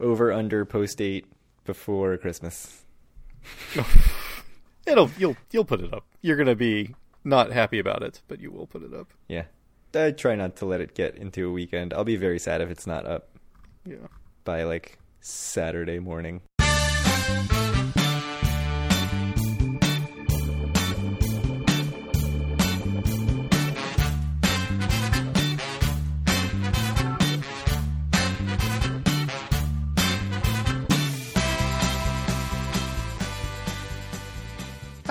over under post date before Christmas. It'll you'll you'll put it up. You're gonna be not happy about it, but you will put it up. Yeah. I try not to let it get into a weekend. I'll be very sad if it's not up Yeah. by like Saturday morning.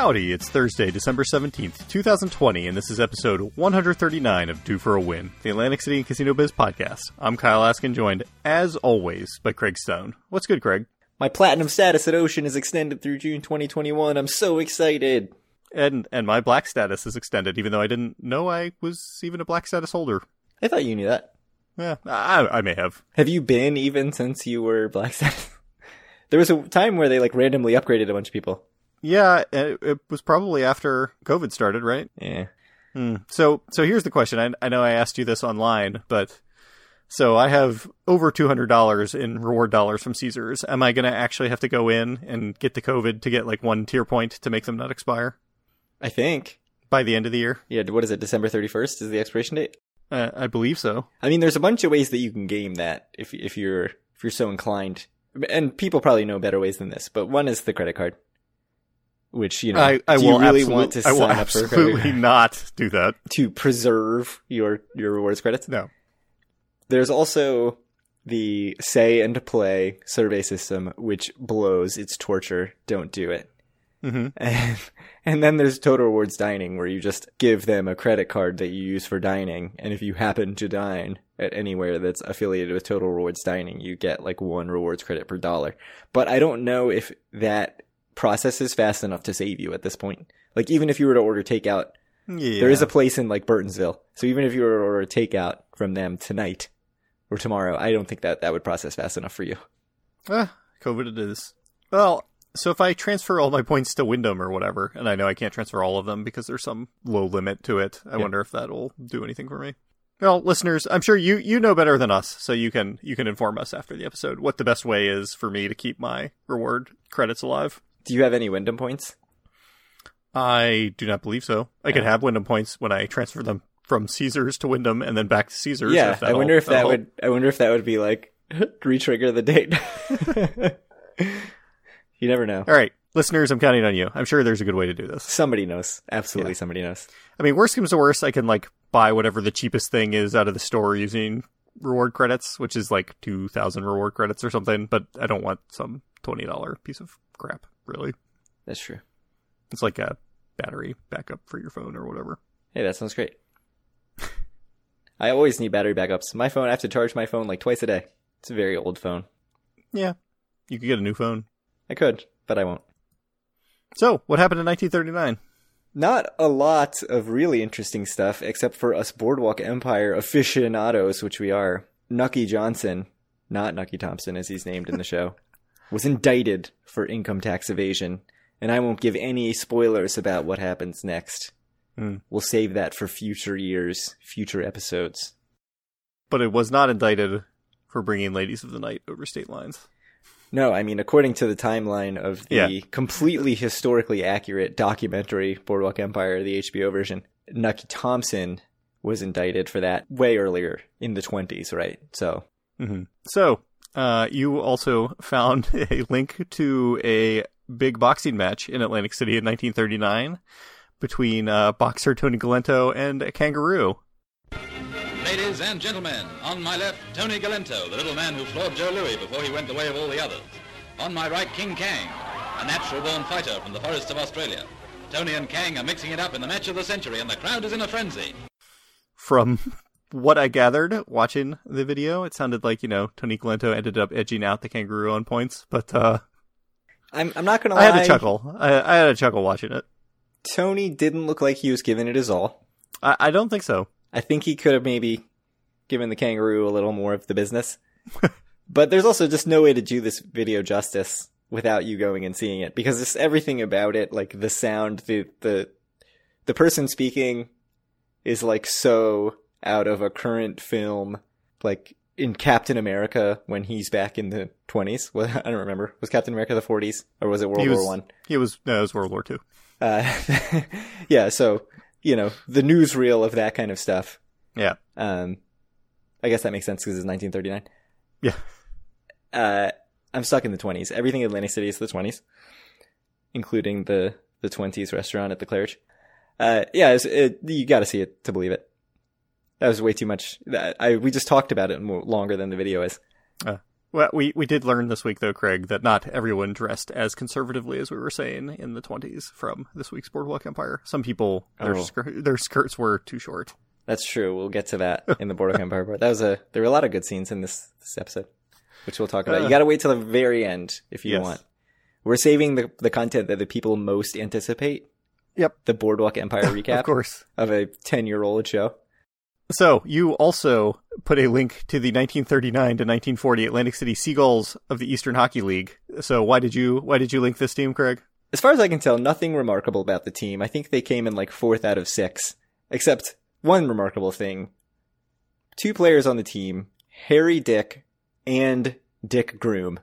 Howdy, it's Thursday, December 17th, 2020, and this is episode 139 of Due for a Win, the Atlantic City and Casino Biz podcast. I'm Kyle Askin, joined, as always, by Craig Stone. What's good, Craig? My platinum status at Ocean is extended through June 2021. I'm so excited. And and my black status is extended, even though I didn't know I was even a black status holder. I thought you knew that. Yeah, I, I may have. Have you been even since you were black status? there was a time where they like randomly upgraded a bunch of people. Yeah, it, it was probably after COVID started, right? Yeah. Hmm. So, so here's the question. I, I know I asked you this online, but so I have over two hundred dollars in reward dollars from Caesars. Am I going to actually have to go in and get the COVID to get like one tier point to make them not expire I think. by the end of the year? Yeah, what is it? December 31st is the expiration date? Uh, I believe so. I mean, there's a bunch of ways that you can game that if if you're if you're so inclined. And people probably know better ways than this, but one is the credit card. Which, you know, I, I will you really absolute- want to I will up for absolutely not do that. to preserve your your rewards credits? No. There's also the say and play survey system, which blows. It's torture. Don't do it. hmm And, and then there's total rewards dining, where you just give them a credit card that you use for dining, and if you happen to dine at anywhere that's affiliated with total rewards dining, you get like one rewards credit per dollar. But I don't know if that process is fast enough to save you at this point. Like even if you were to order takeout, Yeah. there is a place in like Burtonsville, so even if you were to order takeout from them tonight or tomorrow, I don't think that that would process fast enough for you. Ah, COVID it is. Well, so if I transfer all my points to Wyndham or whatever, and I know I can't transfer all of them because there's some low limit to it, I Yeah. wonder if that'll do anything for me. Well, listeners, I'm sure you you know better than us, so you can you can inform us after the episode what the best way is for me to keep my reward credits alive. Do you have any Wyndham points? I do not believe so. I could have Wyndham points when I transfer them from Caesars to Wyndham and then back to Caesars. Yeah, I wonder if that would. I wonder if that would be like re-trigger the date. you never know. All right, listeners, I'm counting on you. I'm sure there's a good way to do this. Somebody knows. Absolutely, Yeah. somebody knows. I mean, worst comes to worst, I can like buy whatever the cheapest thing is out of the store using reward credits, which is like two thousand reward credits or something. But I don't want some twenty dollar piece of crap. Really, That's true. it's like a battery backup for your phone or whatever. Hey, that sounds great. I always need battery backups. My phone, I have to charge my phone like twice a day. It's a very old phone. Yeah, you could get a new phone. I could, but I won't. So, what happened in 1939? Not a lot of really interesting stuff, except for us Boardwalk Empire aficionados, which we are. Nucky Johnson, not Nucky Thompson as he's named in the show, was indicted for income tax evasion, and I won't give any spoilers about what happens next. Hmm. We'll save that for future years, future episodes. But it was not indicted for bringing ladies of the night over state lines. No, I mean, according to the timeline of the Yeah. completely historically accurate documentary Boardwalk Empire, the HBO version, Nucky Thompson was indicted for that way earlier in the 20s, right? So, hmm So, uh, you also found a link to a big boxing match in Atlantic City in 1939 between uh, boxer Tony Galento and a kangaroo. Ladies and gentlemen, on my left, Tony Galento, the little man who floored Joe Louis before he went the way of all the others. On my right, King Kang, a natural-born fighter from the forests of Australia. Tony and Kang are mixing it up in the match of the century, and the crowd is in a frenzy. From what I gathered watching the video, it sounded like, you know, Tony Galento ended up edging out the kangaroo on points, but uh, I'm, I'm not gonna Lie. I had a chuckle. I, I had a chuckle watching it. Tony didn't look like he was giving it his all. I, I don't think so. I think he could have maybe given the kangaroo a little more of the business. but there's also just no way to do this video justice without you going and seeing it because it's everything about it, like the sound, the the the person speaking is like so out of a current film. Like in Captain America when he's back in the 20s. Well, I don't remember. Was Captain America the 40s or was it World He was War One? he was no, it was World War Two. Uh, yeah. So you know the newsreel of that kind of stuff. Yeah. Um, I guess that makes sense because it's 1939. Yeah. Uh, I'm stuck in the 20s. Everything in Atlantic City is the 20s, including the the 20s restaurant at the Claridge. Uh, yeah, it's, it, you got to see it to believe it. That was way too much. That- I we just talked about it more, longer than the video is. Well, we we did learn this week though, Craig, that not everyone dressed as conservatively as we were saying in the twenties from this week's Boardwalk Empire. Some people their Oh. skir- their skirts were too short. That's true. We'll get to that in the Boardwalk Empire part. That was a. There were a lot of good scenes in this this episode, which we'll talk about. you Uh. got to wait till the very end if you Yes. want. We're saving the the content that the people most anticipate. Yep. The Boardwalk Empire recap Of course. of a ten year old show. So you also put a link to the 1939 to 1940 Atlantic City Seagulls of the Eastern Hockey League. So why did you why did you link this team, Craig? As far as I can tell, nothing remarkable about the team. I think they came in like fourth out of six, except one remarkable thing. Two players on the team, Harry Dick and Dick Groom,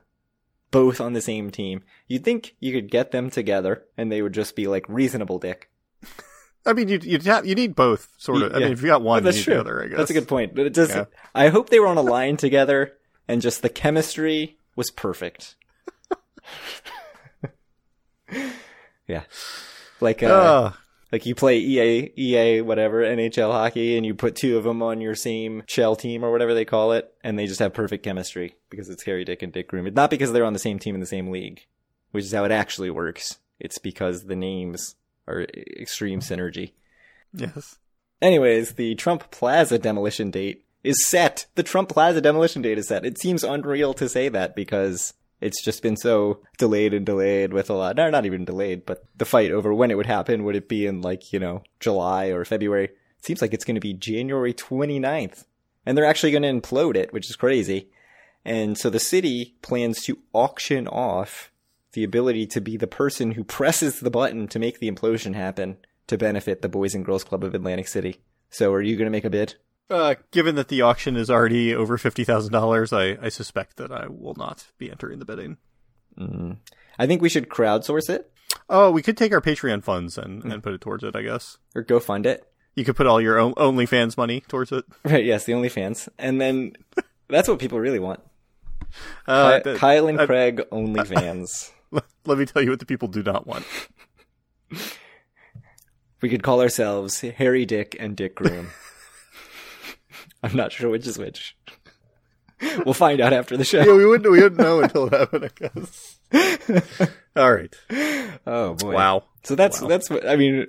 both on the same team. You'd think you could get them together and they would just be like reasonable Dick. I mean, you you have, you need both sort of. I mean, if you got one, you need the other. I guess That's a good point. But it does. Yeah. I hope they were on a line together and just the chemistry was perfect. yeah. Like, uh, Ugh. Like you play EA, EA, whatever, NHL hockey, and you put two of them on your same shell team or whatever they call it, and they just have perfect chemistry because it's Harry Dick and Dick Groom. It's not because they're on the same team in the same league, which is how it actually works. It's because the names are extreme synergy. yes. Anyways, the Trump Plaza demolition date is set. The Trump Plaza demolition date is set. It seems unreal to say that because it's just been so delayed and delayed with a lot. No, not even delayed, but the fight over when it would happen. Would it be in like, you know, July or February? It seems like it's going to be January 29th. And they're actually going to implode it, which is crazy. And so the city plans to auction off the ability to be the person who presses the button to make the implosion happen to benefit the Boys and Girls Club of Atlantic City. So are you going to make a bid? Uh, given that the auction is already over fifty thousand dollars, I I suspect that I will not be entering the bidding. Mm. I think we should crowdsource it Oh, we could take our Patreon funds and, and put it towards it. I guess or go fund it. you could put all your own OnlyFans money towards it. Right, yes, the OnlyFans. And then that's what people really want. Uh, Ky- th- Kyle and uh, Craig OnlyFans. let me tell you what the people do not want. we could call ourselves Harry Dick and Dick Groom. I'm not sure which is which. we'll find out after the show. yeah, we wouldn't we wouldn't know until it happened. I guess. all right. Oh boy. Wow. So that's Wow. that's what I mean.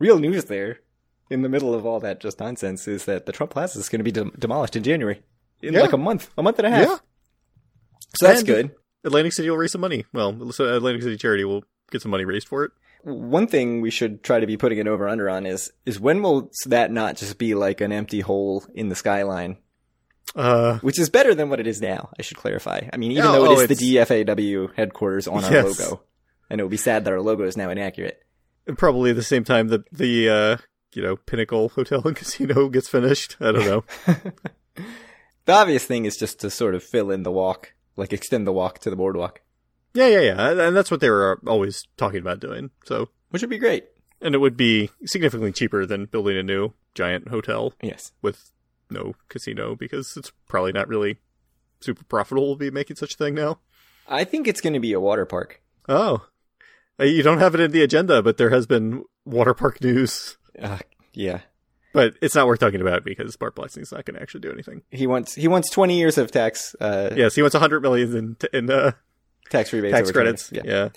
Real news there, in the middle of all that just nonsense, is that the Trump Plaza is going to be dem- demolished in January, in Yeah. like a month, a month and a half. Yeah. So that's And- good. Atlantic City will raise some money. Well, so Atlantic City Charity will get some money raised for it. One thing we should try to be putting an over under on is is when will that not just be like an empty hole in the skyline, Uh, which is better than what it is now. I should clarify. I mean, even Oh, though oh, it is the DFAW headquarters on our Yes. logo, and it would be sad that our logo is now inaccurate. probably at the same time that the uh, you know Pinnacle Hotel and Casino gets finished. I don't know. The obvious thing is just to sort of fill in the walk, like extend the walk to the boardwalk, yeah, yeah, yeah, and- that's what they were always talking about doing. So, which would be great. and it would be significantly cheaper than building a new giant hotel Yes. with no casino because it's probably not really super profitable to be making such a thing now. I think it's going to be a water park. Oh, Uh, you don't have it in the agenda, but there has been water park news. Uh, yeah. But it's not worth talking about because Bart Blatstein's not going to actually do anything. He wants he wants 20 years of tax uh Yes, he wants 100 million in, in uh, tax rebates tax credits. years. yeah.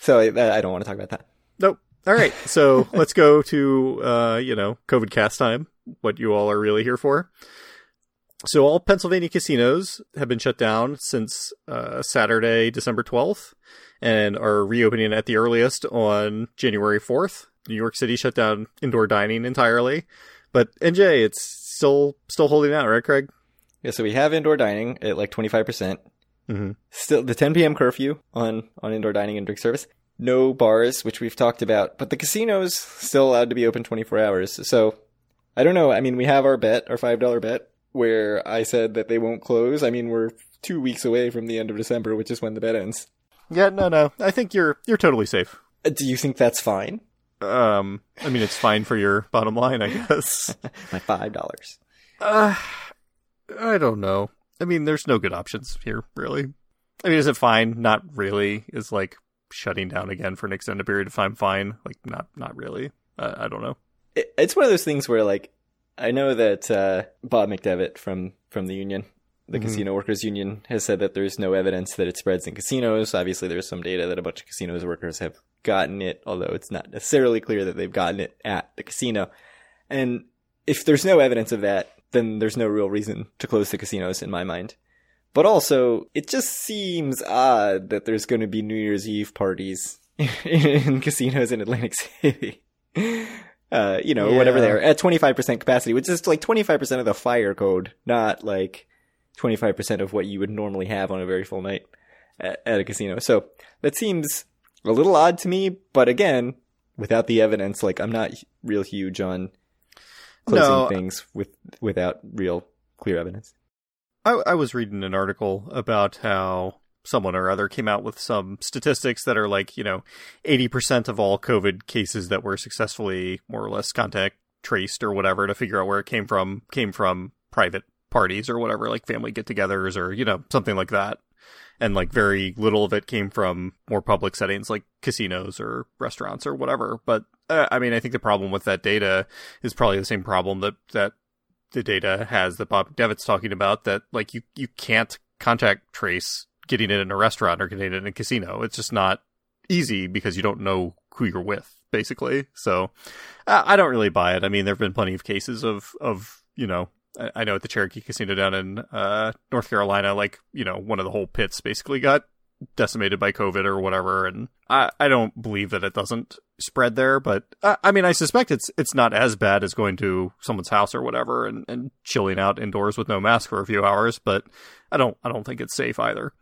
So I, I don't want to talk about that. Nope. All right. So let's go to, uh, you know, COVID cast time, what you all are really here for. So all Pennsylvania casinos have been shut down since uh, Saturday, December 12th, and are reopening at the earliest on January 4th. New York City shut down indoor dining entirely, but NJ, it's still still holding out, right, Craig? Yeah, so we have indoor dining at like 25%. Mm-hmm. Still the 10 p.m. curfew on on indoor dining and drink service. No bars, which we've talked about, but the casinos still allowed to be open 24 hours. So I don't know. I mean, we have our bet, our $5 bet. where I said that they won't close. I mean, we're two weeks away from the end of December, which is when the bet ends. Yeah, no, no. I think you're you're totally safe. Uh, Do you think that's fine? Um, I mean, it's fine for your bottom line, I guess. My five dollars. uh, I don't know. I mean, there's no good options here, really. I mean, is it fine? Not really. Is like shutting down again for an extended period of time fine? Like, not not really. Uh, I don't know. It, it's one of those things where, like, I know that uh, Bob McDevitt from from the union, the Mhm. Casino Workers Union, has said that there's no evidence that it spreads in casinos. Obviously, there's some data that a bunch of casinos workers have gotten it, although it's not necessarily clear that they've gotten it at the casino. And if there's no evidence of that, then there's no real reason to close the casinos in my mind. But also, it just seems odd that there's going to be New Year's Eve parties in casinos in Atlantic City. Uh, you know, whatever they are at 25% capacity, which is like 25% of the fire code, not like 25% of what you would normally have on a very full night at, at a casino. So that seems a little odd to me, but again, without the evidence, like I'm not real huge on closing No. things with without real clear evidence. I, I was reading an article about how someone or other came out with some statistics that are like, you know, 80% of all COVID cases that were successfully more or less contact traced or whatever to figure out where it came from came from private parties or whatever, like family get togethers or, you know, something like that. And like very little of it came from more public settings like casinos or restaurants or whatever. But uh, I mean, I think the problem with that data is probably the same problem that, that the data has that Bob Devitt's talking about that like you you can't contact trace getting it in a restaurant or getting it in a casino. It's just not easy because you don't know who you're with, basically. So I I don't really buy it. I mean, there have been plenty of cases of of you know. I know at the Cherokee Casino down in uh, North Carolina, like you know, one of the whole pits basically got decimated by COVID or whatever, and I, I don't believe that it doesn't spread there. But I, I mean, I suspect it's it's not as bad as going to someone's house or whatever and, and chilling out indoors with no mask for a few hours. But I don't I don't think it's safe either.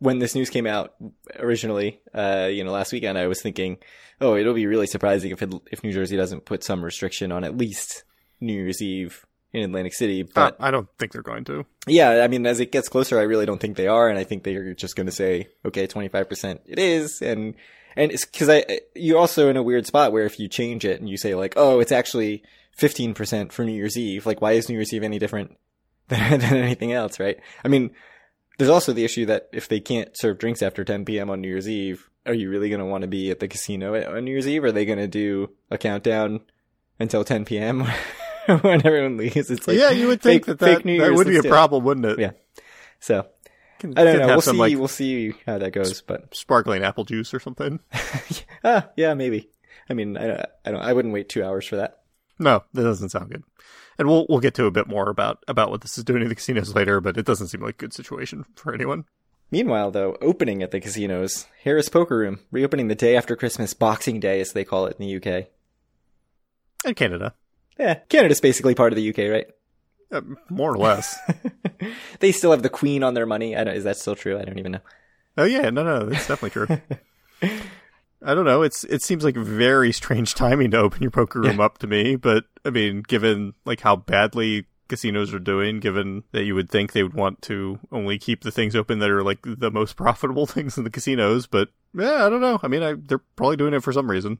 when this news came out originally, uh, you know, last weekend, I was thinking, oh, it'll be really surprising if it, if New Jersey doesn't put some restriction on at least New Year's Eve in Atlantic City. Uh, but I, I don't think they're going to. yeah, I mean, as it gets closer, I really don't think they are, and I think they're just going to say, okay, twenty five percent, it is, and and it's because I you're also in a weird spot where if you change it and you say like, oh, it's actually fifteen percent for New Year's Eve, like why is New Year's Eve any different than, than anything else, right? I mean, there's also the issue that if they can't serve drinks after 10 p.m. on New Year's Eve, are you really going to want to be at the casino on New Year's Eve? Are they going to do a countdown until 10 p.m. when everyone leaves? It's like yeah, you would think fake- that that, that would be a let's do it. problem, wouldn't it? Yeah. So Can- I don't know. We'll some, see. like we'll see how that goes. But sparkling apple juice or something. ah, yeah, maybe. I mean, I, I don't. I wouldn't wait two hours for that. No, that doesn't sound good. And we'll we'll get to a bit more about about what this is doing to the casinos later, but it doesn't seem like a good situation for anyone. Meanwhile, though, opening at the casinos, Harrah's Poker Room reopening the day after Christmas, Boxing Day, as they call it in the UK. And Canada, Yeah, Canada's basically part of the UK, right? uh, more or less. they still have the Queen on their money. I don't, is that still true? I don't even know. oh yeah, no, no, that's definitely true. I don't know. It's it seems like very strange timing to open your poker room up to me, but I mean, given like how badly casinos are doing, given that you would think they would want to only keep the things open that are like the most profitable things in the casinos, but yeah, I don't know. I mean, I, they're probably doing it for some reason.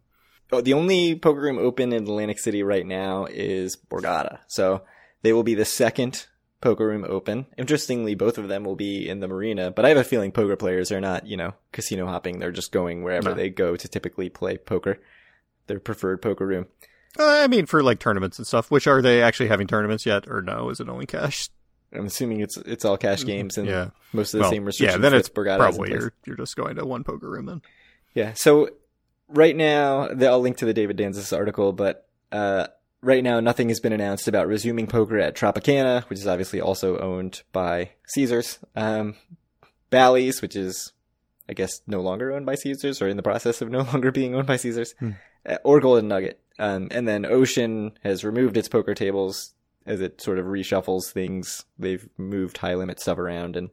Oh, the only poker room open in Atlantic City right now is Borgata. So they will be the second poker room open. Interestingly, both of them will be in the marina, but I have a feeling poker players are not, you know, casino hopping. They're just going wherever No. they go to typically play poker. Their preferred poker room. Uh, I mean, for like tournaments and stuff. Which are they actually having tournaments yet, or no? Is it only cash? I'm assuming it's it's all cash games and Yeah. most of the Well, same restrictions. yeah, then it's Borgata probably you're you're just going to one poker room then. Yeah. So right now, I'll link to the David Danzis article, but uh, right now, nothing has been announced about resuming poker at Tropicana, which is obviously also owned by Caesars. Um, Bally's, which is, I guess, no longer owned by Caesars or in the process of no longer being owned by Caesars, Hmm. uh, or Golden Nugget. Um, and then Ocean has removed its poker tables as it sort of reshuffles things. They've moved high limit stuff around, and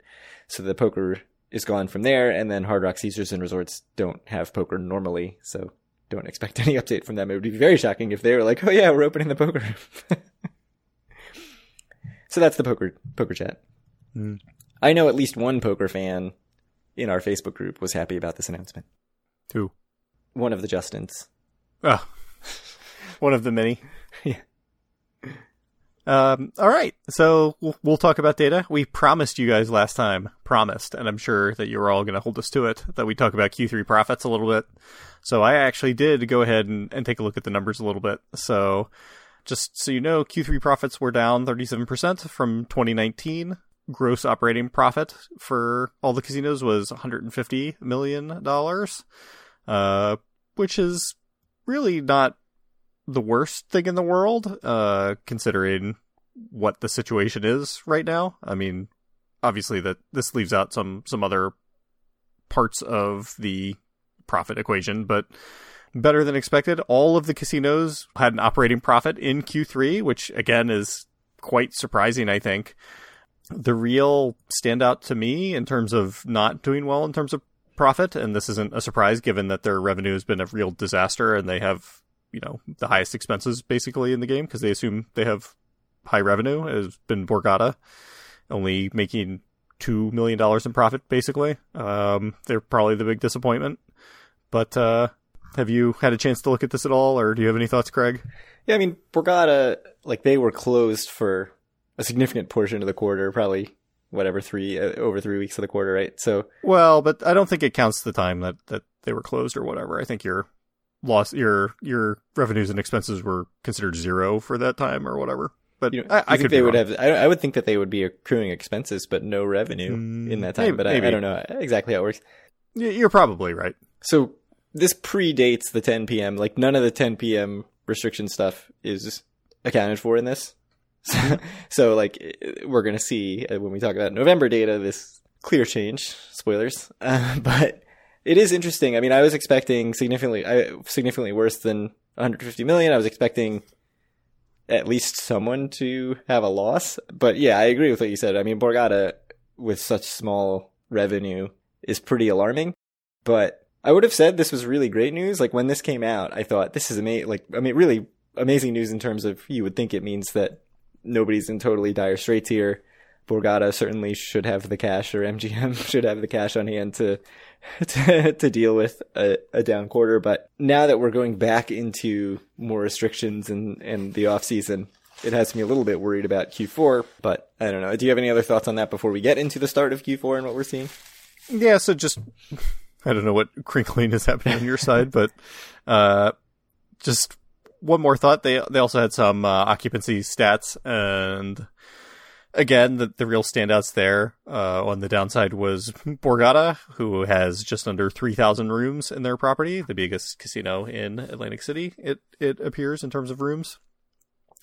so the poker is gone from there. And then Hard Rock Caesars and Resorts don't have poker normally, so don't expect any update from them. It would be very shocking if they were like, "Oh yeah, we're opening the poker room." So that's the poker poker chat. Mm. I know at least one poker fan in our Facebook group was happy about this announcement. Who? One of the Justins. Oh, one of the many. Yeah. Um, all right, so we'll, talk about data. We promised you guys last time, promised, and I'm sure that you're all going to hold us to it, that we talk about Q3 profits a little bit. So I actually did go ahead and, and take a look at the numbers a little bit. So just so you know, Q3 profits were down 37% from 2019. Gross operating profit for all the casinos was 150 million dollars, uh, which is really not the worst thing in the world, uh, considering what the situation is right now. I mean, obviously that this leaves out some some other parts of the profit equation, but better than expected. All of the casinos had an operating profit in Q3, which again is quite surprising, I think. The real standout to me in terms of not doing well in terms of profit, and this isn't a surprise given that their revenue has been a real disaster and they have you know the highest expenses basically in the game because they assume they have high revenue has been Borgata, only making two million dollars in profit basically. Um, they're probably the big disappointment. But uh, have you had a chance to look at this at all, or do you have any thoughts, Craig? Yeah, I mean, Borgata, like they were closed for a significant portion of the quarter, probably whatever three uh, over three weeks of the quarter, right? So Well, but I don't think it counts the time that, that they were closed or whatever. I think your loss, your your revenues and expenses were considered zero for that time or whatever. But you know, I, I think they would wrong. have. I, I would think that they would be accruing expenses, but no revenue Mm, in that time. maybe- but I. I don't know exactly how it works. You're probably right. So this predates the 10 p.m. Like none of the 10 p.m. restriction stuff is accounted for in this. so like we're gonna see uh, when we talk about November data this clear change. Spoilers, uh, but it is interesting. I mean, I was expecting significantly, I, significantly worse than 150 million. I was expecting at least someone to have a loss. But yeah, I agree with what you said. I mean, Borgata with such small revenue is pretty alarming. But I would have said this was really great news. Like when this came out, I thought this is amazing. Like I mean, really amazing news in terms of you would think it means that nobody's in totally dire straits here. Borgata certainly should have the cash, or MGM should have the cash on hand to to, to deal with a, a down quarter. But now that we're going back into more restrictions and and the off season, it has me a little bit worried about Q4. But I don't know. Do you have any other thoughts on that before we get into the start of Q4 and what we're seeing? Yeah, so just I don't know what crinkling is happening on your side, but uh, just one more thought. They they also had some uh, occupancy stats, and again, the the real standouts there uh, on the downside was Borgata, who has just under three thousand rooms in their property, the biggest casino in Atlantic City. It it appears in terms of rooms.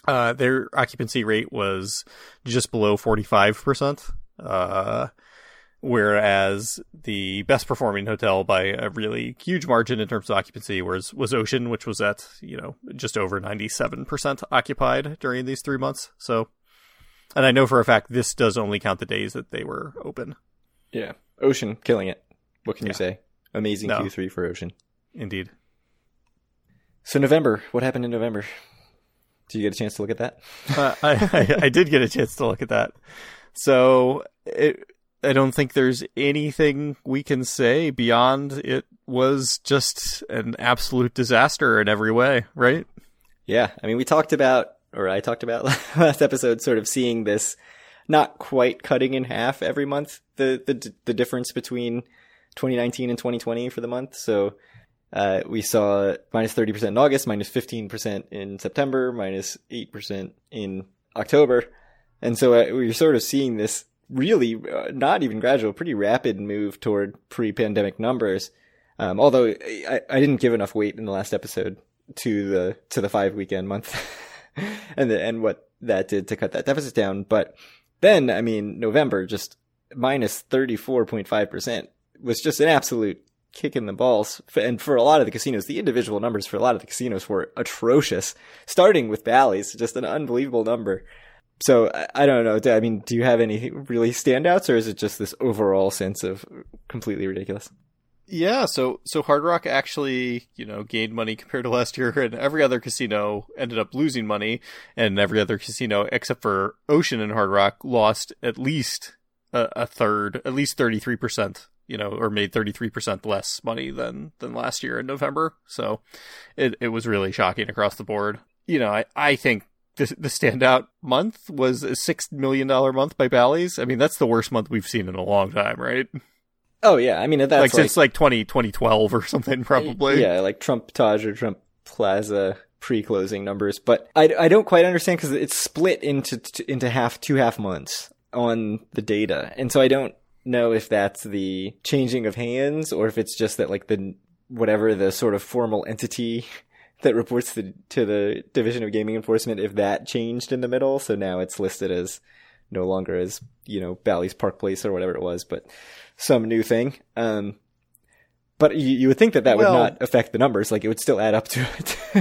Uh, their occupancy rate was just below forty five percent. Uh, whereas the best performing hotel by a really huge margin in terms of occupancy was was Ocean, which was at you know just over ninety seven percent occupied during these three months. So, and I know for a fact this does only count the days that they were open. Yeah, Ocean killing it. What can you say? Amazing No. Q3 for Ocean. Indeed. So November, what happened in November? Did you get a chance to look at that? uh, I, I I did get a chance to look at that. So it, I don't think there's anything we can say beyond it was just an absolute disaster in every way, right? Yeah, I mean, we talked about, or I talked about last episode, sort of seeing this not quite cutting in half every month the the the difference between 2019 and 2020 for the month. So uh, we saw minus 30% in August, minus 15% in September, minus 8% in October. And so uh, we are sort of seeing this really uh, not even gradual, pretty rapid move toward pre-pandemic numbers. Um, although I, I didn't give enough weight in the last episode to the to the five weekend month and the, and what that did to cut that deficit down. But then, I mean, November just minus 34.5% was just an absolute kick in the balls. And for a lot of the casinos, the individual numbers for a lot of the casinos were atrocious, starting with Bally's, just an unbelievable number. So I, don't know. I mean, do you have any really standouts or is it just this overall sense of completely ridiculous? Yeah, so so Hard Rock actually, you know, gained money compared to last year, and every other casino ended up losing money, and every other casino except for Ocean and Hard Rock lost at least a, a third, at least thirty three percent, you know, or made thirty three percent less money than than last year in November. So it it was really shocking across the board. You know, I I think the, the standout month was a six million dollar month by Bally's. I mean, that's the worst month we've seen in a long time, right? Oh yeah, I mean that's like, like, since like 20, 2012 or something, uh, probably. yeah, like Trump Taj or Trump Plaza pre-closing numbers. But I, I don't quite understand because it's split into into half two half months on the data, and so I don't know if that's the changing of hands or if it's just that like the whatever the sort of formal entity that reports to, to the Division of Gaming Enforcement if that changed in the middle. So now it's listed as no longer as you know Bally's Park Place or whatever it was, but some new thing. Um, but you, you would think that that Well- would not affect the numbers. Like it would still add up to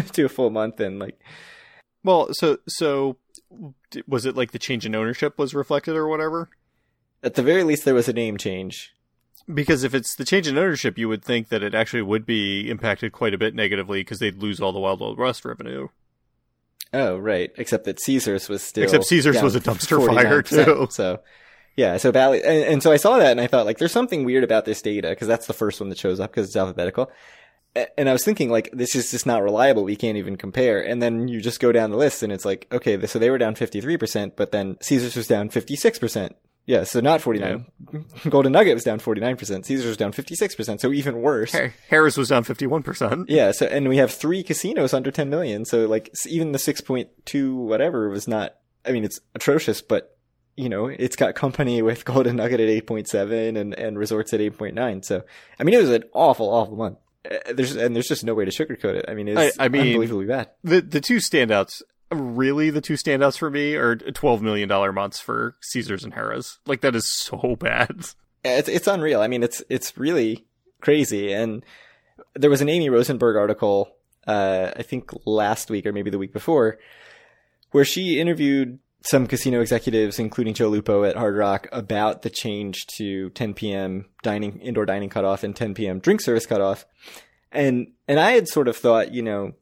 to a full month and like Well, so so was it like the change in ownership was reflected or whatever? at the very least there was a name change. Because if it's the change in ownership, you would think that it actually would be impacted quite a bit negatively because they'd lose all the Wild Wild West revenue. Oh right, except that Caesars was still Except Caesars was a dumpster fire, too. So yeah, so Bally and, and so I saw that and I thought like there's something weird about this data because that's the first one that shows up because it's alphabetical. And I was thinking like this is just not reliable. We can't even compare. And then you just go down the list and it's like okay, so they were down 53%, but then Caesars was down 56%. Yeah, so not 49. Golden Nugget was down 49%. Caesars was down 56%, so even worse. Har- Harrah's was down fifty one percent. Yeah, so and we have three casinos under 10 million. So like even the 6.2 whatever was not I mean it's atrocious, but you know, it's got company with Golden Nugget at 8.7 and and Resorts at 8.9. So I mean it was an awful awful month. Uh, There's and there's just no way to sugarcoat it. I mean it's I- I mean- unbelievably bad. The the two standouts, really, the two standouts for me are twelve million dollar months for Caesars and Harrah's. Like that is so bad. It's it's unreal. I mean, it's it's really crazy. And there was an Amy Rosenberg article, uh, I think last week or maybe the week before, where she interviewed some casino executives, including Joe Lupo at Hard Rock, about the change to 10 p.m. dining indoor dining cutoff and 10 p.m. drink service cutoff. And and I had sort of thought, you know,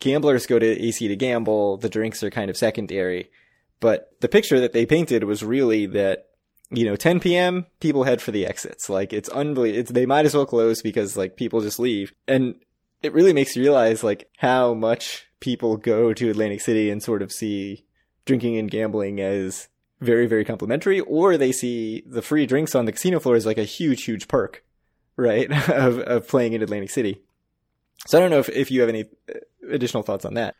gamblers go to AC to gamble, the drinks are kind of secondary. But the picture that they painted was really that you know, 10 p.m. people head for the exits. Like it's unbelievable. It's, they might as well close because like people just leave. And it really makes you realize like how much people go to Atlantic City and sort of see drinking and gambling as very, very complimentary, or they see the free drinks on the casino floor as like a huge, huge perk, right? of, of playing in Atlantic City. So I don't know if, if you have any uh, additional thoughts on that.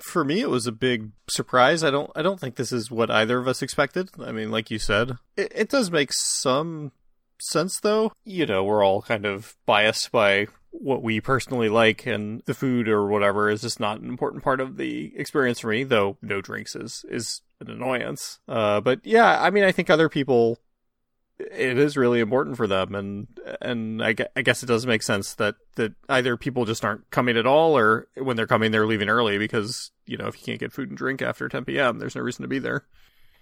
For me, it was a big surprise. I don't. I don't think this is what either of us expected. I mean, like you said, it, it does make some sense, though. You know, we're all kind of biased by what we personally like, and the food or whatever is just not an important part of the experience for me. Though no drinks is is an annoyance. Uh, but yeah, I mean, I think other people it is really important for them and and I, I guess it does make sense that that either people just aren't coming at all or when they're coming they're leaving early because you know if you can't get food and drink after 10 p.m. there's no reason to be there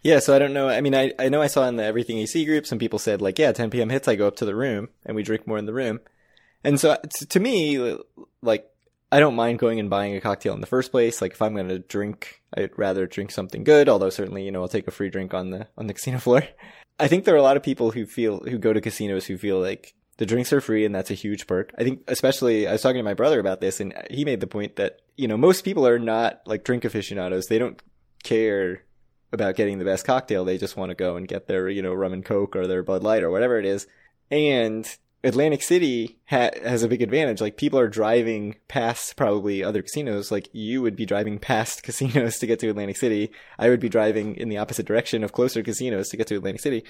Yeah, so I don't know. I mean, I, I know I saw in the Everything AC group, some people said, like, yeah, 10 p.m. hits, I go up to the room and we drink more in the room. And so to me, like, I don't mind going and buying a cocktail in the first place. Like, if I'm going to drink, I'd rather drink something good, although certainly, you know, I'll take a free drink on the, on the casino floor. I think there are a lot of people who feel, who go to casinos who feel like the drinks are free and that's a huge perk. I think especially, I was talking to my brother about this and he made the point that, you know, most people are not like drink aficionados. They don't care about getting the best cocktail. They just want to go and get their, you know, rum and coke or their Bud Light or whatever it is. And Atlantic City ha- has a big advantage. Like people are driving past probably other casinos. Like you would be driving past casinos to get to Atlantic City. I would be driving in the opposite direction of closer casinos to get to Atlantic City.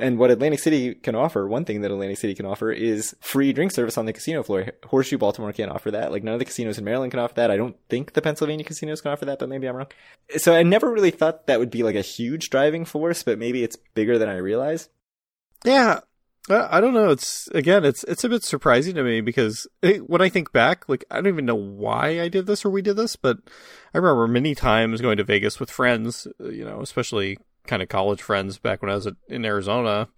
And what Atlantic City can offer, one thing that Atlantic City can offer is free drink service on the casino floor. Horseshoe Baltimore can't offer that. Like none of the casinos in Maryland can offer that. I don't think the Pennsylvania casinos can offer that, but maybe I'm wrong. So I never really thought that would be like a huge driving force, but maybe it's bigger than I realized. yeah I I don't know. It's again, it's it's a bit surprising to me because it, when I think back, like I don't even know why I did this or we did this, but I remember many times going to Vegas with friends, uh, you know, especially kind of college friends back when I was in Arizona.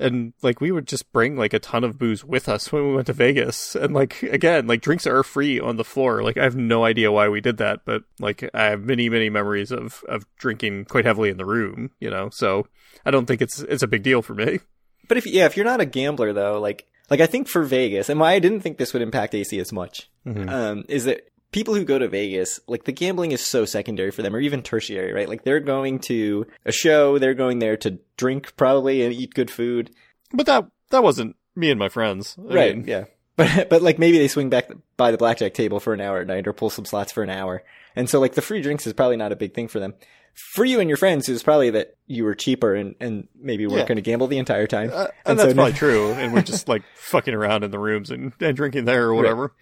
And like we would just bring like a ton of booze with us when we went to Vegas. And like again, like drinks are free on the floor. Like I have no idea why we did that, but like I have many, many memories of of drinking quite heavily in the room, you know. So I don't think it's it's a big deal for me. But if yeah, if you're not a gambler though, like like I think for Vegas, and why I didn't think this would impact AC as much, um, is that people who go to Vegas, like the gambling is so secondary for them, or even tertiary, right? Like they're going to a show, they're going there to drink probably and eat good food, But that that wasn't me and my friends. I right? mean, yeah, but but like maybe they swing back by the blackjack table for an hour at night, or pull some slots for an hour, and so like the free drinks is probably not a big thing for them. For you and your friends, it was probably that you were cheaper and, and maybe weren't Yeah. going to gamble the entire time. Uh, and, that's so probably true. And we're just like fucking around in the rooms and, and drinking there or whatever.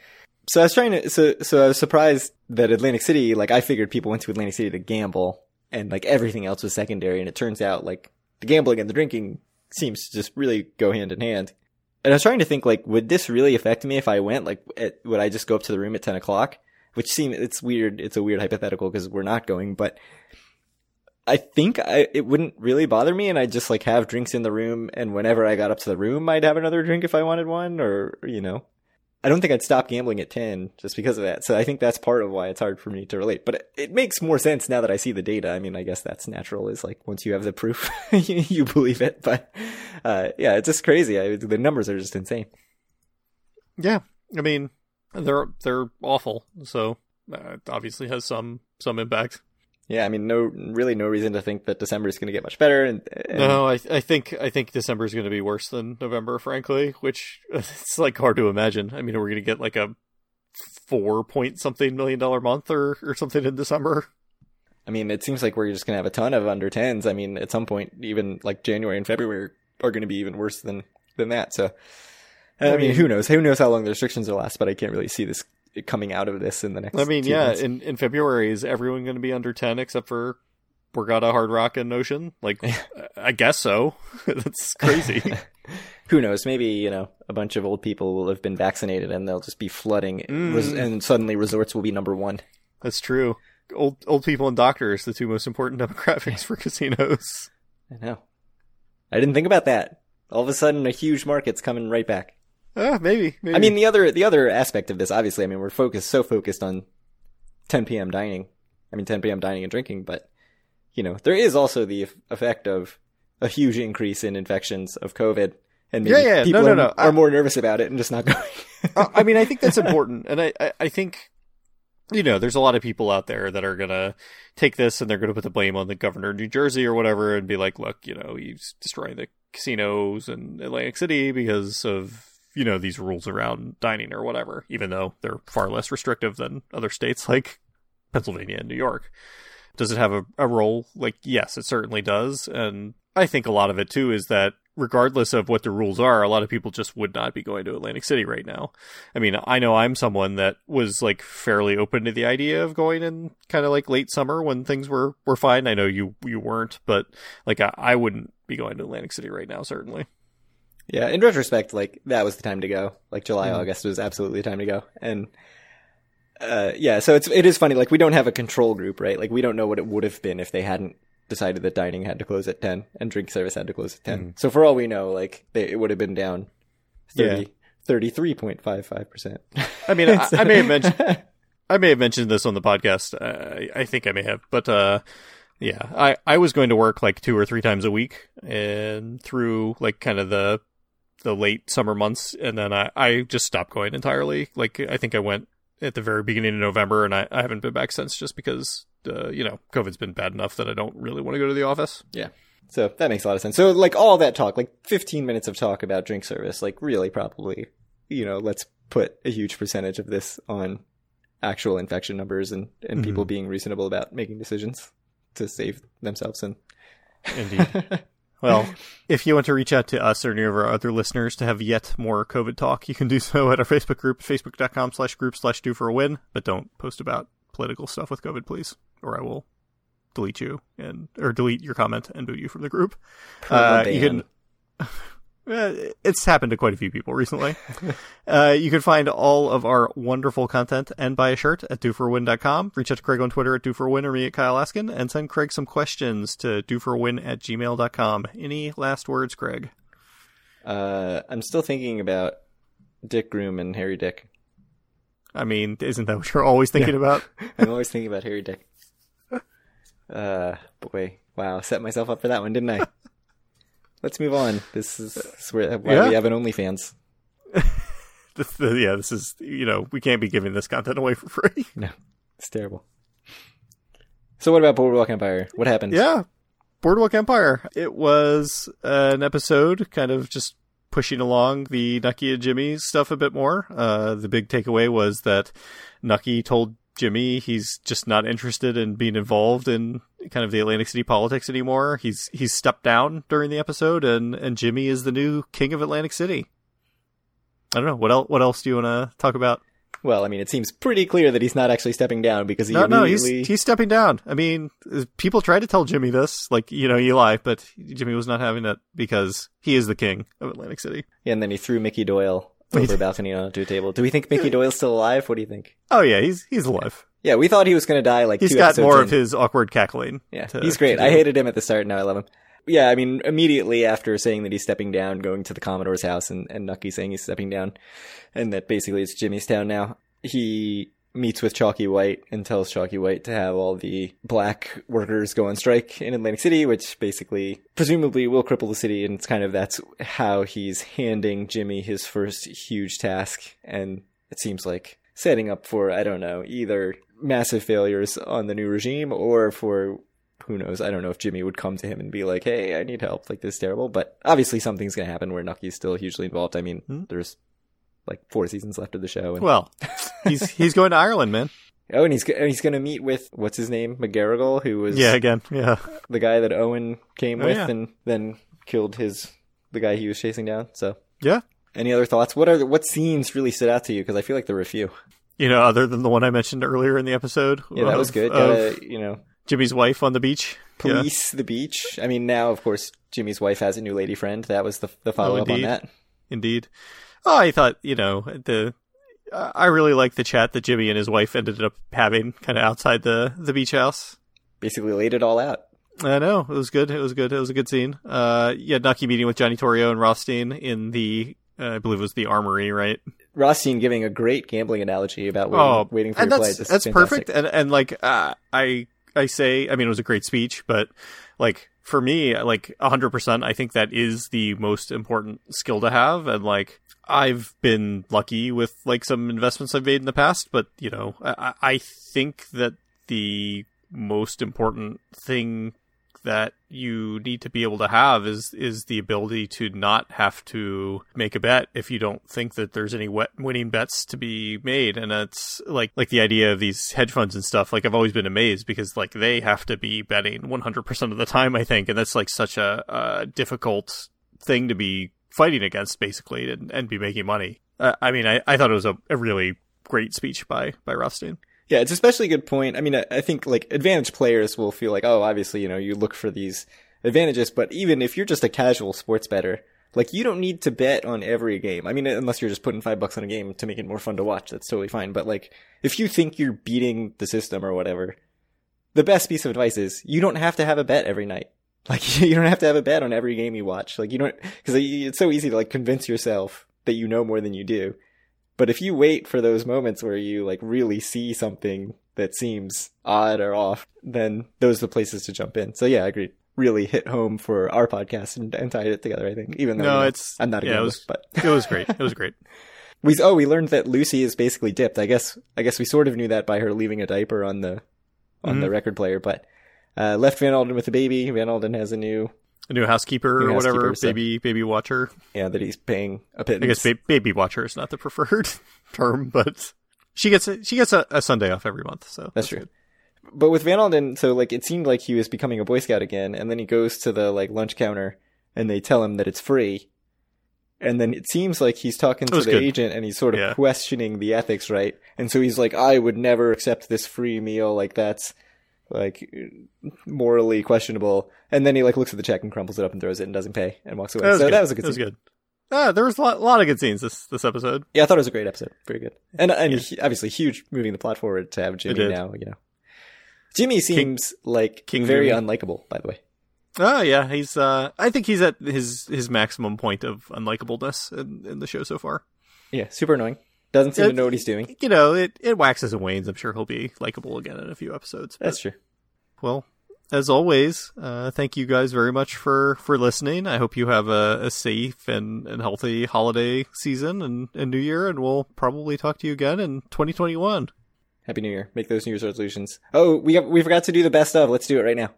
So I was trying to, so, so I was surprised that Atlantic City, like I figured people went to Atlantic City to gamble and like everything else was secondary. And it turns out like the gambling and the drinking seems to just really go hand in hand. And I was trying to think like, would this really affect me if I went? Like, at, would I just go up to the room at 10 o'clock? Which seems, it's weird. It's a weird hypothetical because we're not going, but I think I, it wouldn't really bother me and I'd just like have drinks in the room. And whenever I got up to the room, I'd have another drink if I wanted one or, you know, I don't think I'd stop gambling at 10 just because of that. So I think that's part of why it's hard for me to relate. But it, it makes more sense now that I see the data. I mean, I guess that's natural is like once you have the proof, you, believe it. But uh, yeah, it's just crazy. I, the numbers are just insane. Yeah. I mean, they're they're awful. So uh, obviously has some some impact. Yeah, I mean, no, really no reason to think that December is going to get much better. And, and No, I I think I think December is going to be worse than November, frankly. Which it's like hard to imagine. I mean, we're going to get like a four point something million dollar month or or something in December? I mean, it seems like we're just going to have a ton of under 10s. I mean, at some point, even like January and February are going to be even worse than, than that. So, I, I mean, mean- who knows? Who knows how long the restrictions will last, but I can't really see this coming out of this in the next I mean, yeah, months. in in February is everyone going to be under ten except for Borgata, Hard Rock, and Ocean? Like, I guess so. That's crazy. who knows? Maybe you know a bunch of old people will have been vaccinated and they'll just be flooding, Mm. res- and suddenly resorts will be number one. That's true. Old old people and doctors, the two most important demographics for casinos. I know. I didn't think about that. All of a sudden, a huge market's coming right back. Uh, maybe, maybe. I mean, the other the other aspect of this, obviously, I mean, we're focused so focused on 10 p.m. dining. I mean, 10 p.m. dining and drinking, but you know, there is also the effect of a huge increase in infections of COVID, and maybe Yeah, yeah, no, people no, are, no. are I- more nervous about it and just not going. I mean, I think that's important, and I, I, I think, you know, there's a lot of people out there that are gonna take this and they're gonna put the blame on the governor of New Jersey or whatever, and be like, look, you know, he's destroying the casinos in Atlantic City because of you know these rules around dining or whatever, even though they're far less restrictive than other states like Pennsylvania and New York. Does it have a, a role? Like, yes, it certainly does. And I think a lot of it too is that regardless of what the rules are, a lot of people just would not be going to Atlantic City right now. I mean, I know I'm someone that was like fairly open to the idea of going in kind of like late summer when things were, were fine. I know you, you weren't, but like I, I wouldn't be going to Atlantic City right now, certainly. Yeah, in retrospect, like that was the time to go. Like July, Mhm. August was absolutely the time to go, and. Uh, yeah, so it's it is funny. Like we don't have a control group, right? Like we don't know what it would have been if they hadn't decided that dining had to close at ten and drink service had to close at 10 So for all we know, like they, it would have been down 30, 33.55%. I mean, I, I may have mentioned, I may have mentioned this on the podcast. Uh, I think I may have, but uh, yeah, I I was going to work like two or three times a week, and through like kind of the the late summer months, and then I I just stopped going entirely. Like I think I went at the very beginning of November, and I, I haven't been back since, just because uh, you know COVID's been bad enough that I don't really want to go to the office. yeah. So that makes a lot of sense. So like all that talk, like 15 minutes of talk about drink service, like really probably, you know, let's put a huge percentage of this on actual infection numbers and, and people being reasonable about making decisions to save themselves and Indeed. Well, if you want to reach out to us or any of our other listeners to have yet more COVID talk, you can do so at our Facebook group, facebook.com slash group slash due for a win. But don't post about political stuff with COVID, please, or I will delete you and or delete your comment and boot you from the group. Uh, you can it's happened to quite a few people recently. uh, you can find all of our wonderful content and buy a shirt at doforwin.com. Reach out to Craig on Twitter at doforwin or me at Kyle Askin and send Craig some questions to doforwin at gmail.com. Any last words, Craig? Uh, I'm still thinking about Dick Groom and Harry Dick. I mean, isn't that what you're always thinking yeah. about? I'm always thinking about Harry Dick. Uh, boy, wow, set myself up for that one, didn't I? Let's move on. This is, this is where, why yeah. we have an OnlyFans. this, yeah, this is you know we can't be giving this content away for free. No, it's terrible. So what about Boardwalk Empire? What happened? Yeah, Boardwalk Empire. It was an episode, kind of just pushing along the Nucky and Jimmy stuff a bit more. Uh, the big takeaway was that Nucky told Jimmy he's just not interested in being involved in kind of the Atlantic City politics anymore. He's he's stepped down during the episode, and and Jimmy is the new king of Atlantic City. I don't know what else. What else do you want to talk about? Well, I mean, it seems pretty clear that he's not actually stepping down because he no, immediately... no, he's he's stepping down. I mean, uh, people tried to tell Jimmy this, like you know Eli, but Jimmy was not having it because he is the king of Atlantic City. And then he threw Mickey Doyle over a balcony onto a table. Do we think Mickey Doyle's still alive? What do you think? Oh yeah, he's he's alive. Yeah, we thought he was going to die. Like he's got more in. of his awkward cackling. Yeah, to, he's great. I hated him at the start. Now I love him. Yeah, I mean, immediately after saying that he's stepping down, going to the Commodore's house, and, and Nucky saying he's stepping down, and that basically it's Jimmy's town now, he meets with Chalky White and tells Chalky White to have all the black workers go on strike in Atlantic City, which basically, presumably, will cripple the city. And it's kind of that's how he's handing Jimmy his first huge task. And it seems like setting up for, I don't know, either massive failures on the new regime or for who knows? I don't know if Jimmy would come to him and be like, "Hey, I need help. Like this is terrible." But obviously, something's going to happen where Nucky's still hugely involved. I mean, hmm? there's like four seasons left of the show. And... Well, he's he's going to Ireland, man. Oh, and he's and he's going to meet with what's his name, McGarrigle, who was yeah again yeah the guy that Owen came oh, with yeah. and then killed his the guy he was chasing down. So yeah. Any other thoughts? What are the, what scenes really stood out to you? Because I feel like there were a few. You know, other than the one I mentioned earlier in the episode. Yeah, that of, was good. Gotta, uh, you know, Jimmy's wife on the beach. Police yeah. the beach. I mean, now of course Jimmy's wife has a new lady friend. That was the the follow up oh, on that. Indeed. Oh, I thought you know the. I really like the chat that Jimmy and his wife ended up having, kind of outside the the beach house. Basically, laid it all out. I know it was good. It was good. It was a good scene. Uh, yeah, Nucky meeting with Johnny Torrio and Rothstein in the, uh, I believe it was the armory, right? Rothstein giving a great gambling analogy about waiting, oh, waiting for and your that's. This that's perfect. And and like uh, I I say, I mean, it was a great speech, but like for me, like hundred percent, I think that is the most important skill to have. And like I've been lucky with like some investments I've made in the past, but you know, I, I think that the most important thing that you need to be able to have is is the ability to not have to make a bet if you don't think that there's any wet winning bets to be made. And it's like like the idea of these hedge funds and stuff like I've always been amazed because like they have to be betting 100% of the time I think. And that's like such a, a difficult thing to be fighting against basically and, and be making money. Uh, I mean, I, I thought it was a, a really great speech by by Rothstein. Yeah, it's especially a good point. I mean, I, I think like advantage players will feel like, oh, obviously, you know, you look for these advantages, but even if you're just a casual sports bettor, like you don't need to bet on every game. I mean, unless you're just putting five bucks on a game to make it more fun to watch, that's totally fine. But like, if you think you're beating the system or whatever, the best piece of advice is you don't have to have a bet every night. Like you don't have to have a bet on every game you watch. Like you don't, because it's so easy to like convince yourself that you know more than you do. But if you wait for those moments where you like really see something that seems odd or off, then those are the places to jump in. So yeah, I agree. Really hit home for our podcast and, and tied it together. I think, even though no, it's I'm not a yeah, it was, but it was great. It was great. we oh we learned that Lucy is basically dipped. I guess I guess we sort of knew that by her leaving a diaper on the on mm-hmm. the record player, but uh, left Van Alden with a baby. Van Alden has a new a new housekeeper new or whatever, so. baby baby watcher. Yeah, that he's paying a pittance. I guess ba- baby watcher is not the preferred term, but she gets a, she gets a, a Sunday off every month. So that's, that's true. Good. But with Van Alden, so like it seemed like he was becoming a Boy Scout again, and then he goes to the like lunch counter, and they tell him that it's free, and then it seems like he's talking to the good. agent and he's sort of yeah. questioning the ethics, right? And so he's like, "I would never accept this free meal. Like that's like morally questionable. And then he like looks at the check and crumples it up and throws it and doesn't pay and walks away. That so good. that was a good. That was good. Ah, there was a lot, a lot of good scenes this this episode. Yeah, I thought it was a great episode. Very good. And and hu- obviously huge moving the plot forward to have Jimmy now, you know. Jimmy seems like King very Jimmy. unlikable, by the way. Oh yeah, he's. uh I think he's at his his maximum point of unlikableness in, in the show so far. Yeah, super annoying. Doesn't seem Yeah, to know what he's doing. You know, it it waxes and wanes. I'm sure he'll be likable again in a few episodes. That's true. well, as always, uh, thank you guys very much for for listening. I hope you have a, a safe and, and healthy holiday season and, and New Year, and we'll probably talk to you again in 2021. Happy New Year. Make those New Year's resolutions. Oh, we have, we forgot to do the best of. Let's do it right now.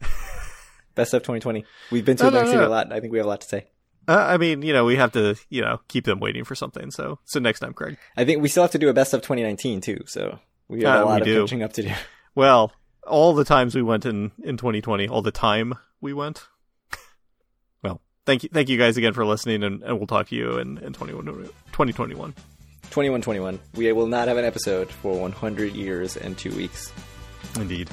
best of 2020. We've been to No, the no, next no. a lot. I think we have a lot to say. Uh, I mean, you know, we have to, you know, keep them waiting for something. So, so next time, Craig. I think we still have to do a best of 2019 too. So we have Uh, a lot of do. catching up to do. Well, all the times we went in in 2020, all the time we went. Well, thank you, thank you guys again for listening, and, and we'll talk to you in in 21, 2021. 2121. We will not have an episode for 100 years and two weeks. Indeed.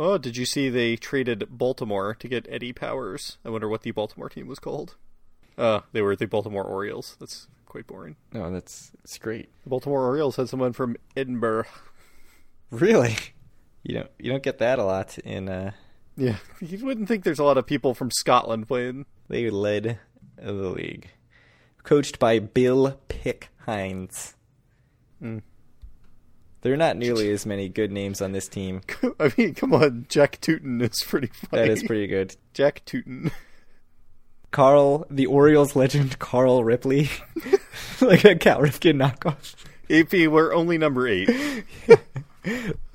Oh, did you see they traded Baltimore to get Eddie Powers? I wonder what the Baltimore team was called. Uh, they were the Baltimore Orioles. That's quite boring. Oh, that's it's great. The Baltimore Orioles had someone from Edinburgh. Really? You don't you don't get that a lot in uh Yeah, you wouldn't think there's a lot of people from Scotland playing. they led the league. Coached by Bill Pick Hines. There are not nearly as many good names on this team. I mean, come on, Jack Tootin is pretty funny. That is pretty good. Jack Tootin. Carl, the Orioles legend, Carl Ripley, like a Cal Ripken knockoff. AP, we're only number eight.